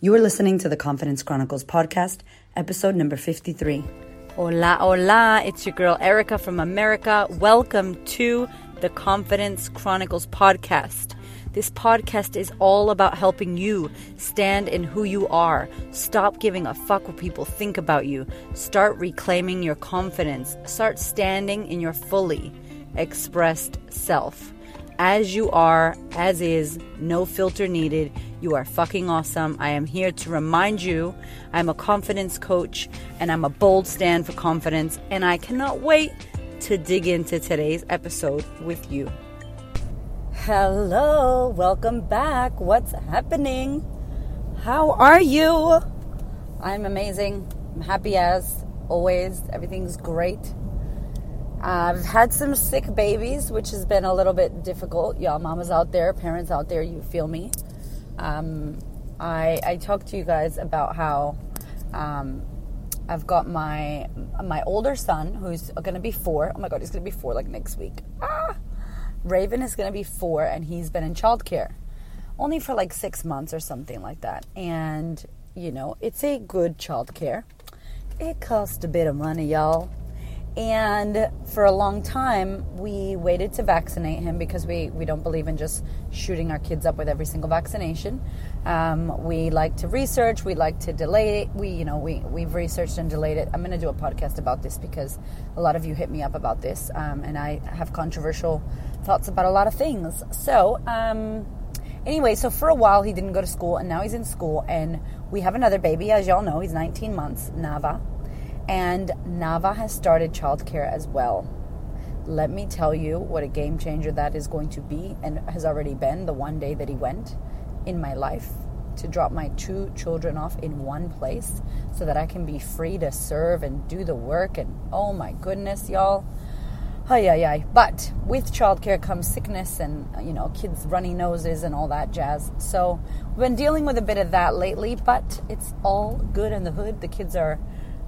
You are listening to the Confidence Chronicles podcast, episode number 53. Hola, hola. It's your girl Erica from America. Welcome to the Confidence Chronicles podcast. This podcast is all about helping you stand in who you are. Stop giving a fuck what people think about you. Start reclaiming your confidence. Start standing in your fully expressed self. As you are, as is, no filter needed. You are fucking awesome. I am here to remind you I'm a confidence coach and I'm a bold stand for confidence, and I cannot wait to dig into today's episode with you. Hello, welcome back. What's happening? How are you? I'm amazing. I'm happy as always. Everything's great. I've had some sick babies, which has been a little bit difficult. Y'all, mamas out there, parents out there, you feel me. Um, I, I talked to you guys about how um, I've got my my older son who's going to be four. Oh my god, he's going to be four like next week. Ah! Raven is going to be four, and he's been in childcare only for like six months or something like that. And you know, it's a good childcare. It costs a bit of money, y'all. And for a long time, we waited to vaccinate him because we, we don't believe in just shooting our kids up with every single vaccination. Um, we like to research. We like to delay it. We, you know, we, we've researched and delayed it. I'm going to do a podcast about this because a lot of you hit me up about this. Um, and I have controversial thoughts about a lot of things. So, um, anyway, so for a while he didn't go to school and now he's in school. And we have another baby, as y'all know. He's 19 months, Nava. And Nava has started childcare as well. Let me tell you what a game changer that is going to be and has already been the one day that he went in my life to drop my two children off in one place so that I can be free to serve and do the work. And oh my goodness, y'all. Ay, ay, ay. But with childcare comes sickness and, you know, kids' runny noses and all that jazz. So we've been dealing with a bit of that lately, but it's all good in the hood. The kids are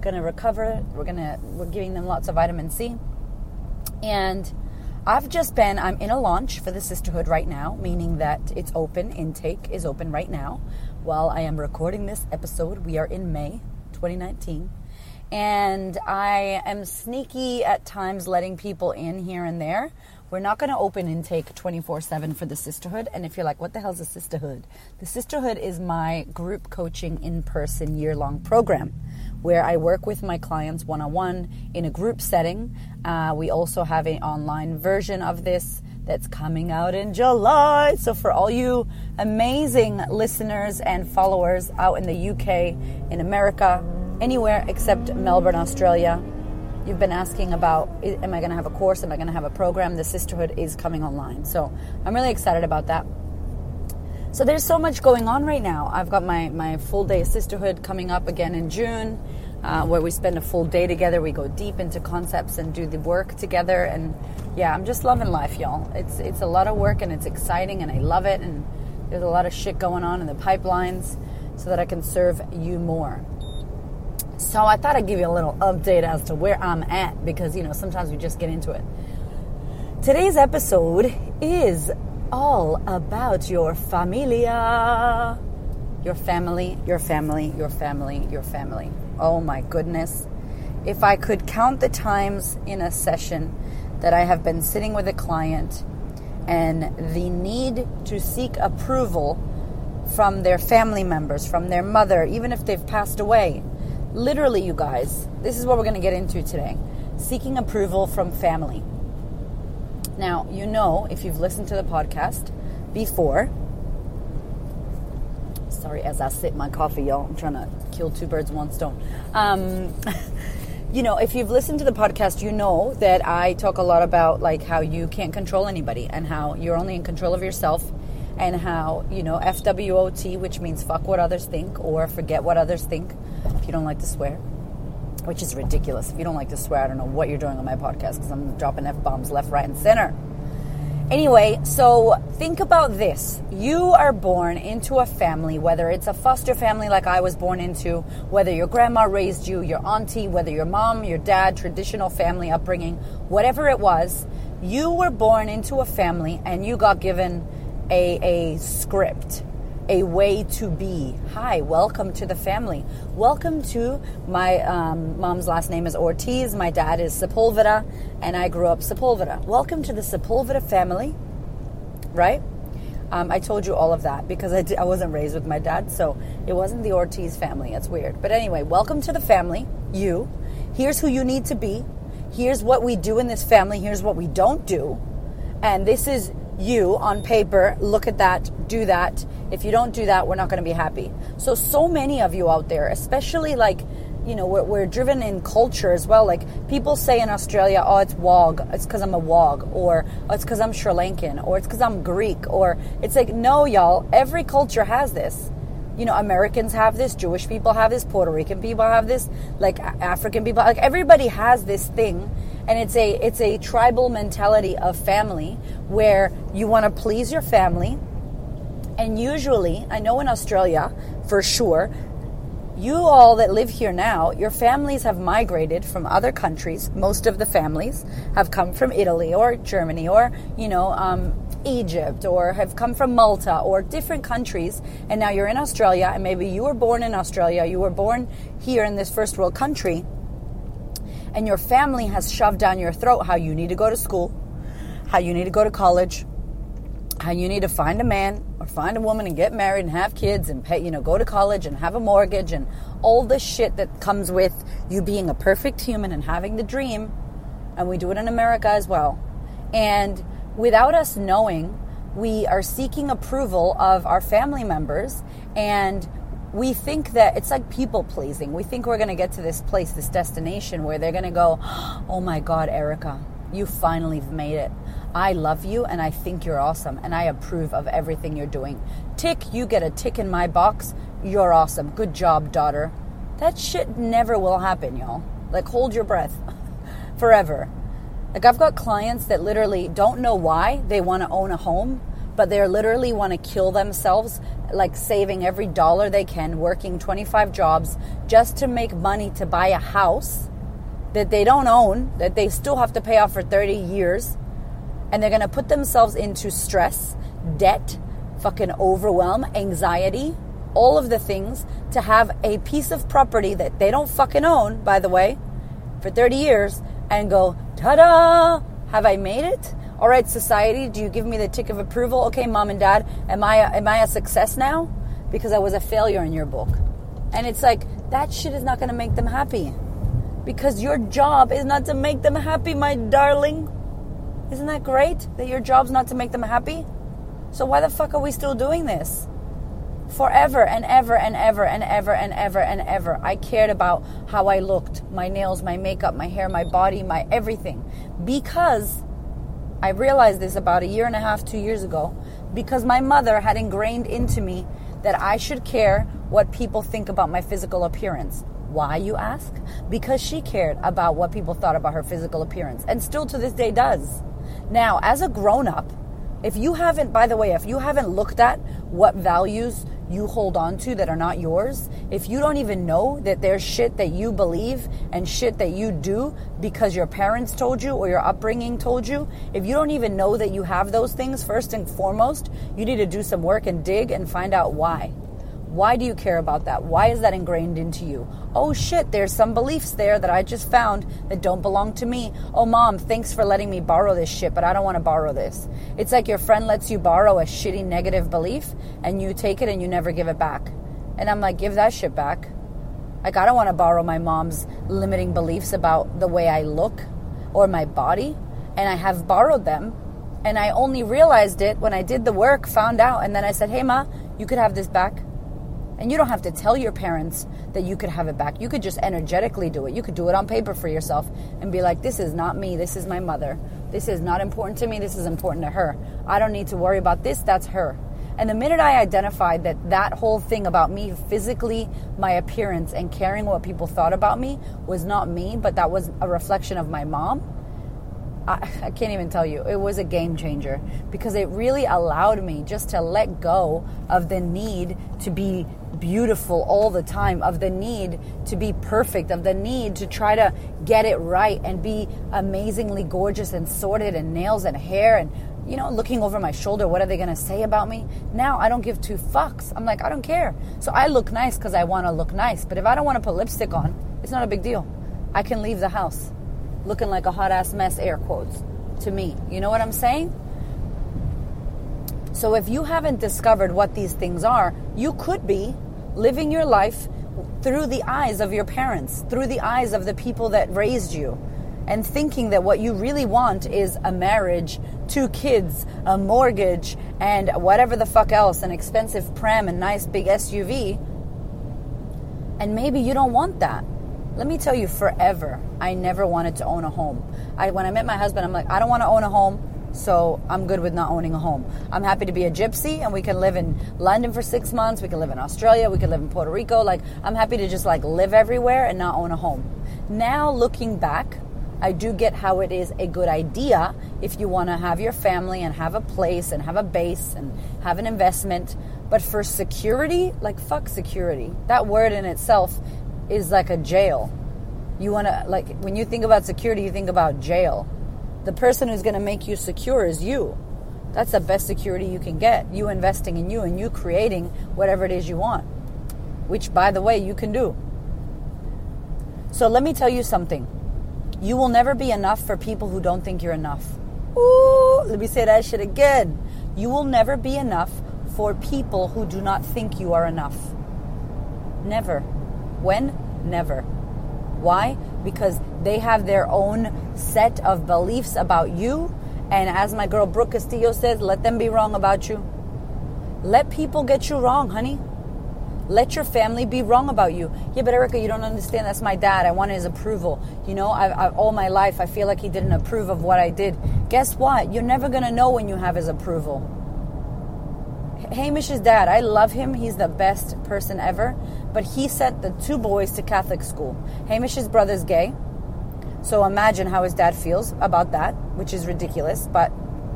going to recover. We're going to we're giving them lots of vitamin C. And I've just been I'm in a launch for the sisterhood right now, meaning that it's open, intake is open right now. While I am recording this episode, we are in May 2019. And I am sneaky at times letting people in here and there. We're not going to open intake 24 7 for the sisterhood. And if you're like, what the hell is a sisterhood? The sisterhood is my group coaching in person year long program where I work with my clients one on one in a group setting. Uh, we also have an online version of this that's coming out in July. So, for all you amazing listeners and followers out in the UK, in America, anywhere except Melbourne, Australia, you've been asking about am I going to have a course? Am I going to have a program? The Sisterhood is coming online. So, I'm really excited about that. So there's so much going on right now. I've got my, my full day sisterhood coming up again in June, uh, where we spend a full day together. We go deep into concepts and do the work together. And yeah, I'm just loving life, y'all. It's it's a lot of work and it's exciting and I love it. And there's a lot of shit going on in the pipelines so that I can serve you more. So I thought I'd give you a little update as to where I'm at because you know sometimes we just get into it. Today's episode is all about your familia. Your family, your family, your family, your family. Oh my goodness. If I could count the times in a session that I have been sitting with a client and the need to seek approval from their family members, from their mother, even if they've passed away. Literally, you guys, this is what we're going to get into today seeking approval from family. Now, you know, if you've listened to the podcast before, sorry, as I sip my coffee, y'all, I'm trying to kill two birds with one stone. Um, you know, if you've listened to the podcast, you know that I talk a lot about like how you can't control anybody and how you're only in control of yourself and how, you know, FWOT, which means fuck what others think or forget what others think, if you don't like to swear which is ridiculous. If you don't like to swear, I don't know what you're doing on my podcast because I'm dropping F bombs left, right, and center. Anyway, so think about this. You are born into a family, whether it's a foster family like I was born into, whether your grandma raised you, your auntie, whether your mom, your dad, traditional family upbringing, whatever it was, you were born into a family and you got given a, a script, a way to be. Hi, welcome to the family. Welcome to my um, mom's last name is Ortiz. My dad is Sepulveda, and I grew up Sepulveda. Welcome to the Sepulveda family, right? Um, I told you all of that because I, I wasn't raised with my dad, so it wasn't the Ortiz family. It's weird. But anyway, welcome to the family. You. Here's who you need to be. Here's what we do in this family. Here's what we don't do. And this is you on paper. Look at that. Do that. If you don't do that, we're not going to be happy. So, so many of you out there, especially like, you know, we're, we're driven in culture as well. Like people say in Australia, oh, it's WOG. It's because I'm a WOG. Or oh, it's because I'm Sri Lankan. Or it's because I'm Greek. Or it's like, no, y'all, every culture has this you know americans have this jewish people have this puerto rican people have this like african people like everybody has this thing and it's a it's a tribal mentality of family where you want to please your family. And usually i know in australia for sure you all that live here now, your families have migrated from other countries. Most of the families have come from Italy or Germany or, you know, um, Egypt or have come from Malta or different countries, and now you're in Australia, and maybe you were born in Australia, you were born here in this first world country, and your family has shoved down your throat how you need to go to school, how you need to go to college, how you need to find a man or find a woman and get married and have kids and pay, you know, go to college and have a mortgage and all the shit that comes with you being a perfect human and having the dream. And we do it in America as well. And without us knowing, we are seeking approval of our family members and we think that it's like people pleasing. We think we're going to get to this place, this destination where they're going to go, Oh my God, Erica, you finally made it. I love you and I think you're awesome and I approve of everything you're doing. Tick, you get a tick in my box. You're awesome. Good job, daughter. That shit never will happen, y'all. Like, hold your breath forever. Like I've got clients that literally don't know why they want to own a home, but they literally want to kill themselves, like saving every dollar they can, working 25 jobs just to make money to buy a house that they don't own, that they still have to pay off for 30 years. And they're going to put themselves into stress, debt, fucking overwhelm, anxiety, all of the things to have a piece of property that they don't fucking own, by the way, for 30 years and go, ta da! Have I made it? All right, society, do you give me the tick of approval? Okay, mom and dad, am I am I a success now? Because I was a failure in your book. And it's like that shit is not going to make them happy. Because your job is not to make them happy, my darling. Isn't that great that your job's not to make them happy? So why the fuck are we still doing this? forever and ever and ever and ever and ever and ever. I cared about how I looked, my nails, my makeup, my hair, my body, my everything. Because I realized this about a year and a half, two years ago, because my mother had ingrained into me that I should care what people think about my physical appearance. Why, you ask? Because she cared about what people thought about her physical appearance, and still to this day does. Now, as a grown up, if you haven't, by the way, if you haven't looked at what values you hold on to that are not yours, if you don't even know that there's shit that you believe and shit that you do because your parents told you or your upbringing told you, if you don't even know that you have those things, first and foremost, you need to do some work and dig and find out why. Why do you care about that? Why is that ingrained into you? Oh shit, there's some beliefs there that I just found that don't belong to me. Oh mom, thanks for letting me borrow this shit, but I don't want to borrow this. It's like your friend lets you borrow a shitty negative belief and you take it and you never give it back. And I'm like, give that shit back. Like, I don't want to borrow my mom's limiting beliefs about the way I look or my body. And I have borrowed them. And I only realized it when I did the work, found out, and then I said, hey, Ma, you could have this back. And you don't have to tell your parents that you could have it back. You could just energetically do it. You could do it on paper for yourself and be like, this is not me. This is my mother. This is not important to me. This is important to her. I don't need to worry about this. That's her. And the minute I identified that that whole thing about me physically, my appearance, and caring what people thought about me was not me, but that was a reflection of my mom, I, I, can't even tell you. It was a game changer because it really allowed me just to let go of the need to be beautiful all the time, of the need to be perfect, of the need to try to get it right and be amazingly gorgeous and sorted and nails and hair and you know, looking over my shoulder. What are they going to say about me? Now I don't give two fucks. I'm like, I don't care. So I look nice because I want to look nice. But if I don't want to put lipstick on, it's not a big deal. I can leave the house looking like a hot ass mess, air quotes, to me. You know what I'm saying? So if you haven't discovered what these things are, you could be living your life through the eyes of your parents, through the eyes of the people that raised you, and thinking that what you really want is a marriage, two kids, a mortgage, and whatever the fuck else, an expensive pram and nice big SUV. And maybe you don't want that. Let me tell you, forever, I never wanted to own a home. I, when I met my husband, I'm like, I don't want to own a home. So I'm good with not owning a home. I'm happy to be a gypsy and we can live in London for six months. We can live in Australia. We can live in Puerto Rico. Like, I'm happy to just like live everywhere and not own a home. Now, looking back, I do get how it is a good idea if you want to have your family and have a place and have a base and have an investment. But for security, like, fuck security. That word in itself is like a jail. You want to, like, when you think about security, you think about jail the person who's going to make you secure is you. That's the best security you can get. You investing in you and you creating whatever it is you want, which, by the way, you can do. So let me tell you something. You will never be enough for people who don't think you're enough. Ooh, let me say that shit again. You will never be enough for people who do not think you are enough. Never. When? Never. Why? Because they have their own set of beliefs about you. And as my girl Brooke Castillo says, let them be wrong about you. Let people get you wrong, honey. Let your family be wrong about you. Yeah, but Erica, you don't understand. That's my dad. I want his approval. You know, I, I, all my life, I feel like he didn't approve of what I did. Guess what? You're never going to know when you have his approval. Hamish's dad, I love him. He's the best person ever. But he sent the two boys to Catholic school. Hamish's brother's gay. So imagine how his dad feels about that, which is ridiculous. But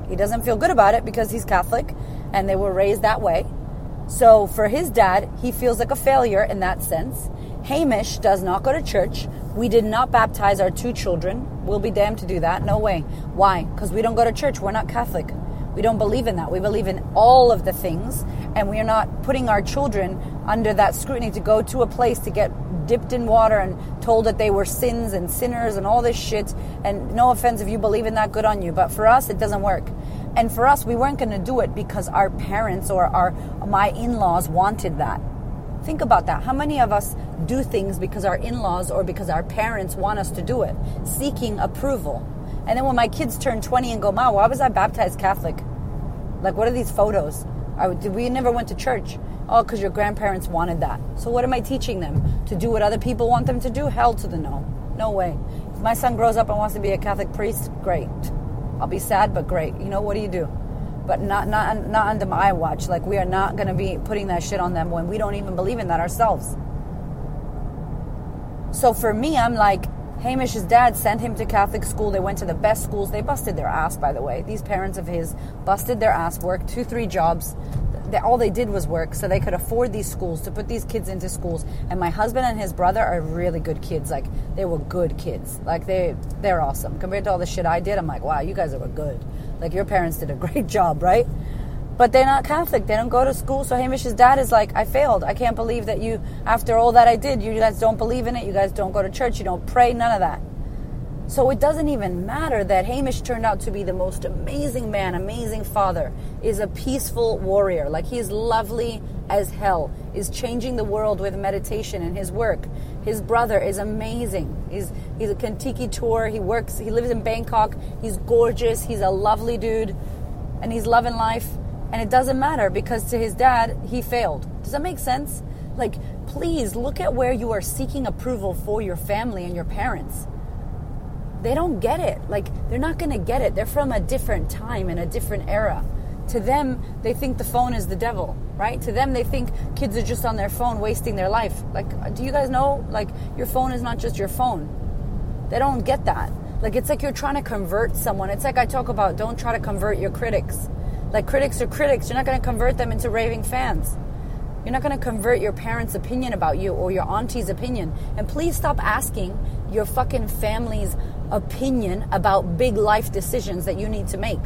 he doesn't feel good about it because he's Catholic and they were raised that way. So for his dad, he feels like a failure in that sense. Hamish does not go to church. We did not baptize our two children. We'll be damned to do that. No way. Why? Because we don't go to church. We're not Catholic. We don't believe in that. We believe in all of the things, and we are not putting our children under that scrutiny to go to a place to get dipped in water and told that they were sins and sinners and all this shit. And no offense if you believe in that, good on you. But for us, it doesn't work. And for us, we weren't going to do it because our parents or our my in-laws wanted that. Think about that. How many of us do things because our in-laws or because our parents want us to do it, seeking approval? And then when my kids turn 20 and go, Ma, why was I baptized Catholic? Like, what are these photos? I, we never went to church. Oh, because your grandparents wanted that. So what am I teaching them? To do what other people want them to do? Hell to the no. No way. If my son grows up and wants to be a Catholic priest, great. I'll be sad, but great. You know, what do you do? But not not not under my watch. Like we are not going to be putting that shit on them when we don't even believe in that ourselves. So for me, I'm like, Hamish's dad sent him to Catholic school. They went to the best schools. They busted their ass, by the way. These parents of his busted their ass, worked two, three jobs. They, all they did was work so they could afford these schools to put these kids into schools. And my husband and his brother are really good kids. Like they were good kids. Like they they're awesome compared to all the shit I did. I'm like, wow, you guys were good. Like your parents did a great job, right? But they're not Catholic. They don't go to school. So Hamish's dad is like, I failed. I can't believe that you, after all that I did, you guys don't believe in it. You guys don't go to church. You don't pray. None of that. So it doesn't even matter that Hamish turned out to be the most amazing man, amazing father, is a peaceful warrior. Like he's lovely as hell, is changing the world with meditation and his work. His brother is amazing. He's he's a Kentucky tour. He works. He lives in Bangkok. He's gorgeous. He's a lovely dude, and he's loving life. And it doesn't matter because to his dad, he failed. Does that make sense? Like, please look at where you are seeking approval for your family and your parents. They don't get it. Like, they're not going to get it. They're from a different time and a different era. To them, they think the phone is the devil, right? To them, they think kids are just on their phone wasting their life. Like, do you guys know? Like, your phone is not just your phone. They don't get that. Like, it's like you're trying to convert someone. It's like I talk about don't try to convert your critics like critics are critics. You're not going to convert them into raving fans. You're not going to convert your parents' opinion about you or your auntie's opinion. And please stop asking your fucking family's opinion about big life decisions that you need to make.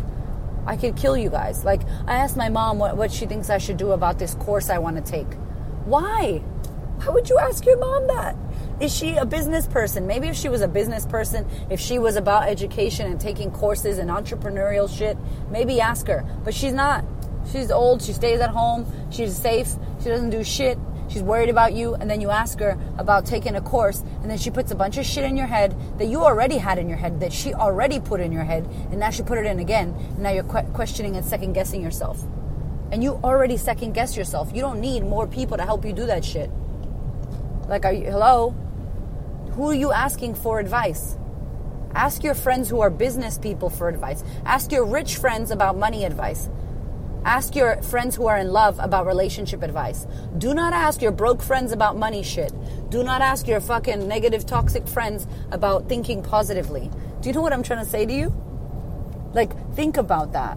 I could kill you guys. Like, I asked my mom what, what she thinks I should do about this course I want to take. Why? Why would you ask your mom that? Is she a business person? Maybe if she was a business person, if she was about education and taking courses and entrepreneurial shit, maybe ask her. But she's not. She's old. She stays at home. She's safe. She doesn't do shit. She's worried about you, and then you ask her about taking a course, and then she puts a bunch of shit in your head that you already had in your head, that she already put in your head, and now she put it in again, and now you're que- questioning and second guessing yourself. And you already second guess yourself. You don't need more people to help you do that shit. Like, are you, hello? Who are you asking for advice? Ask your friends who are business people for advice. Ask your rich friends about money advice. Ask your friends who are in love about relationship advice. Do not ask your broke friends about money shit. Do not ask your fucking negative, toxic friends about thinking positively. Do you know what I'm trying to say to you? Like, think about that.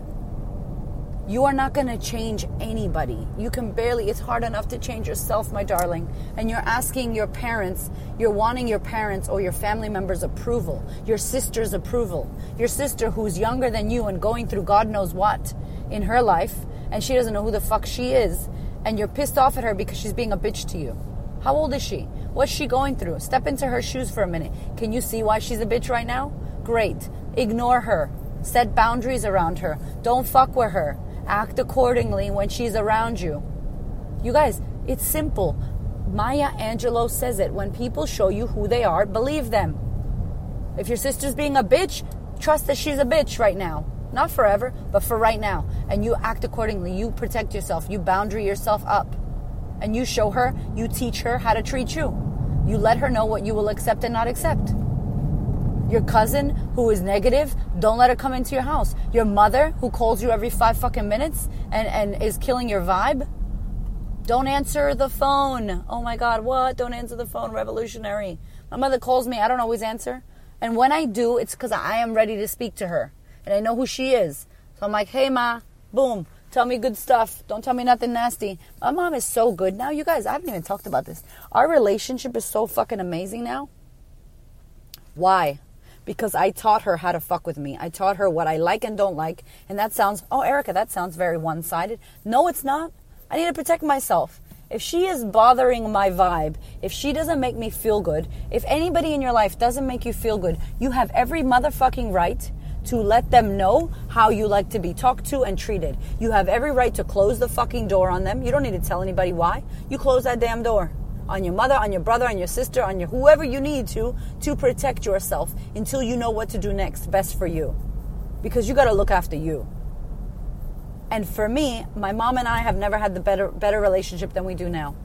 You are not going to change anybody. You can barely, it's hard enough to change yourself, my darling. And you're asking your parents, you're wanting your parents or your family members' approval, your sister's approval, your sister who's younger than you and going through God knows what in her life, and she doesn't know who the fuck she is, and you're pissed off at her because she's being a bitch to you. How old is she? What's she going through? Step into her shoes for a minute. Can you see why she's a bitch right now? Great. Ignore her. Set boundaries around her. Don't fuck with her. Act accordingly when she's around you. You guys, it's simple. Maya Angelou says it. When people show you who they are, believe them. If your sister's being a bitch, trust that she's a bitch right now. Not forever, but for right now. And you act accordingly. You protect yourself. You boundary yourself up. And you show her, you teach her how to treat you. You let her know what you will accept and not accept. Your cousin who is negative, don't let her come into your house. Your mother who calls you every five fucking minutes and, and is killing your vibe, don't answer the phone. Oh my God, what? Don't answer the phone. Revolutionary. My mother calls me. I don't always answer. And when I do, it's because I am ready to speak to her and I know who she is. So I'm like, hey, Ma, boom, tell me good stuff. Don't tell me nothing nasty. My mom is so good now. You guys, I haven't even talked about this. Our relationship is so fucking amazing now. Why? Because I taught her how to fuck with me. I taught her what I like and don't like. And that sounds, oh, Erica, that sounds very one sided. No, it's not. I need to protect myself. If she is bothering my vibe, if she doesn't make me feel good, if anybody in your life doesn't make you feel good, you have every motherfucking right to let them know how you like to be talked to and treated. You have every right to close the fucking door on them. You don't need to tell anybody why. You close that damn door on your mother, on your brother, on your sister, on your whoever you need to to protect yourself until you know what to do next best for you. Because you got to look after you. And for me, my mom and I have never had the better better relationship than we do now.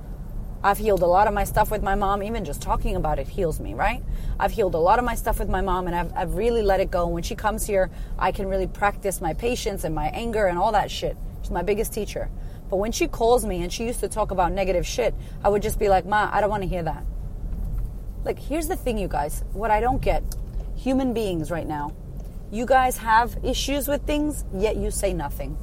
I've healed a lot of my stuff with my mom. Even just talking about it heals me, right? I've healed a lot of my stuff with my mom and I've, I've really let it go. And When she comes here, I can really practice my patience and my anger and all that shit. She's my biggest teacher. But when she calls me and she used to talk about negative shit, I would just be like, Ma, I don't want to hear that. Like, here's the thing, you guys. What I don't get human beings right now, you guys have issues with things, yet you say nothing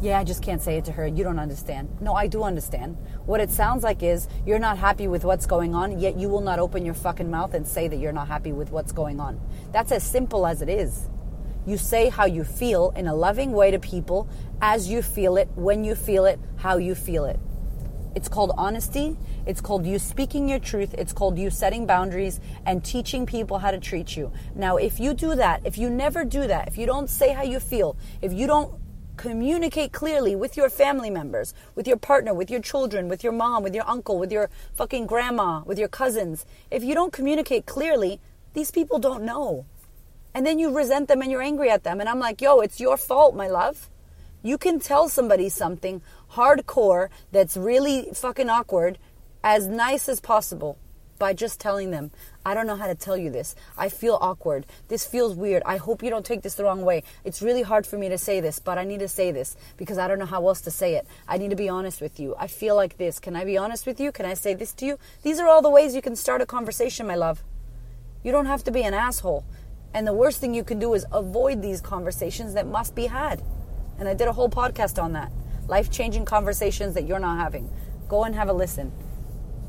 yeah, I just can't say it to her. You don't understand. No, I do understand. What it sounds like is you're not happy with what's going on, yet you will not open your fucking mouth and say that you're not happy with what's going on. That's as simple as it is. You say how you feel in a loving way to people as you feel it, when you feel it, how you feel it. It's called honesty. It's called you speaking your truth. It's called you setting boundaries and teaching people how to treat you. Now, if you do that, if you never do that, if you don't say how you feel, if you don't communicate clearly with your family members, with your partner, with your children, with your mom, with your uncle, with your fucking grandma, with your cousins. If you don't communicate clearly, these people don't know. And then you resent them and you're angry at them. And I'm like, yo, it's your fault, my love. You can tell somebody something hardcore that's really fucking awkward as nice as possible by just telling them, I don't know how to tell you this. I feel awkward. This feels weird. I hope you don't take this the wrong way. It's really hard for me to say this, but I need to say this because I don't know how else to say it. I need to be honest with you. I feel like this. Can I be honest with you? Can I say this to you? These are all the ways you can start a conversation, my love. You don't have to be an asshole. And the worst thing you can do is avoid these conversations that must be had. And I did a whole podcast on that life changing conversations that you're not having. Go and have a listen.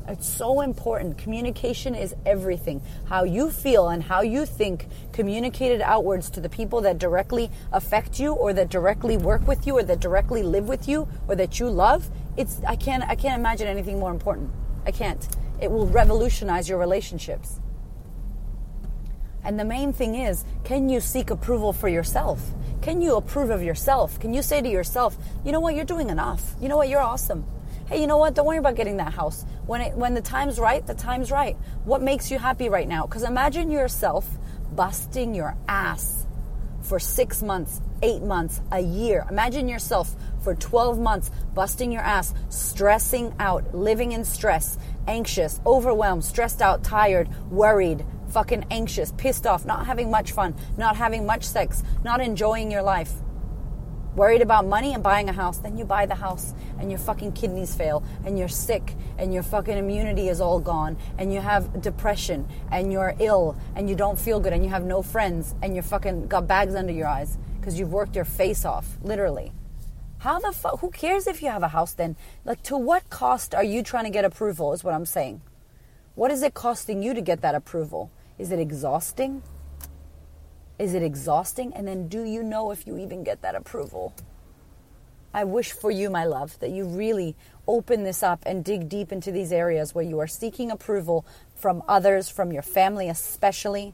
It's so important. Communication is everything. How you feel and how you think communicated outwards to the people that directly affect you or that directly work with you or that directly live with you or that you love. It's I can't I can't imagine anything more important. I can't. It will revolutionize your relationships. And the main thing is, can you seek approval for yourself? Can you approve of yourself? Can you say to yourself, you know what, you're doing enough. You know what, you're awesome. Hey, you know what? Don't worry about getting that house. When it, when the time's right, the time's right. What makes you happy right now? Because imagine yourself busting your ass for six months, eight months, a year. Imagine yourself for 12 months busting your ass, stressing out, living in stress, anxious, overwhelmed, stressed out, tired, worried, fucking anxious, pissed off, not having much fun, not having much sex, not enjoying your life. Worried about money and buying a house, then you buy the house and your fucking kidneys fail and you're sick and your fucking immunity is all gone and you have depression and you're ill and you don't feel good and you have no friends and you're fucking got bags under your eyes because you've worked your face off, literally. How the fuck? Who cares if you have a house then? Like, to what cost are you trying to get approval, is what I'm saying. What is it costing you to get that approval? Is it exhausting? Is it exhausting? And then do you know if you even get that approval? I wish for you, my love, that you really open this up and dig deep into these areas where you are seeking approval from others, from your family especially,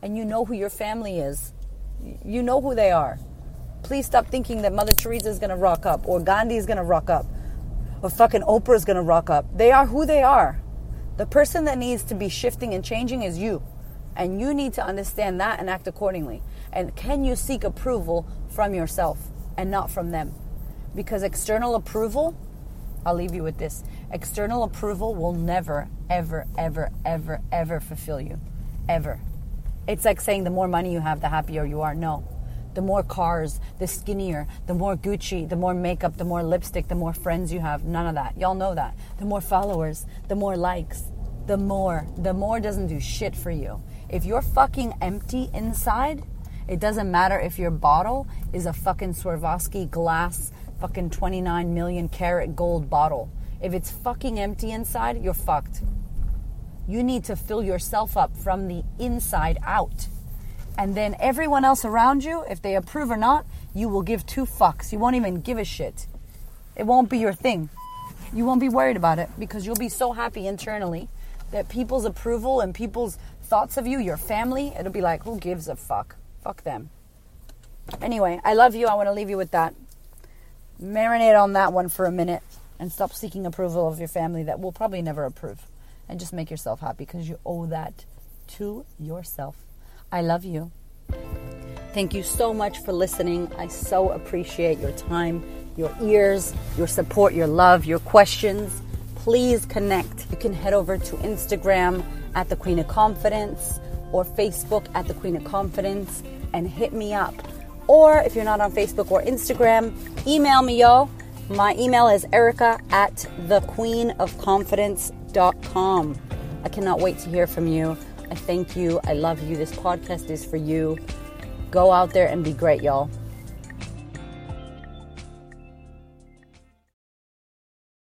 and you know who your family is. You know who they are. Please stop thinking that Mother Teresa is going to rock up, or Gandhi is going to rock up, or fucking Oprah is going to rock up. They are who they are. The person that needs to be shifting and changing is you. And you need to understand that and act accordingly. And can you seek approval from yourself and not from them? Because external approval, I'll leave you with this external approval will never, ever, ever, ever, ever fulfill you. Ever. It's like saying the more money you have, the happier you are. No. The more cars, the skinnier, the more Gucci, the more makeup, the more lipstick, the more friends you have. None of that. Y'all know that. The more followers, the more likes, the more. The more doesn't do shit for you. If you're fucking empty inside, it doesn't matter if your bottle is a fucking Swarovski glass, fucking 29 million carat gold bottle. If it's fucking empty inside, you're fucked. You need to fill yourself up from the inside out. And then everyone else around you, if they approve or not, you will give two fucks. You won't even give a shit. It won't be your thing. You won't be worried about it because you'll be so happy internally that people's approval and people's thoughts of you, your family, it'll be like, who gives a fuck? Fuck them. Anyway, I love you. I want to leave you with that. Marinate on that one for a minute and stop seeking approval of your family that will probably never approve. And just make yourself happy because you owe that to yourself. I love you. Thank you so much for listening. I so appreciate your time, your ears, your support, your love, your questions. Please connect. You can head over to Instagram at the Queen of Confidence or Facebook at the Queen of Confidence and hit me up. Or if you're not on Facebook or Instagram, email me, y'all. My email is erica at thequeenofconfidence.com. I cannot wait to hear from you. I thank you. I love you. This podcast is for you. Go out there and be great, y'all.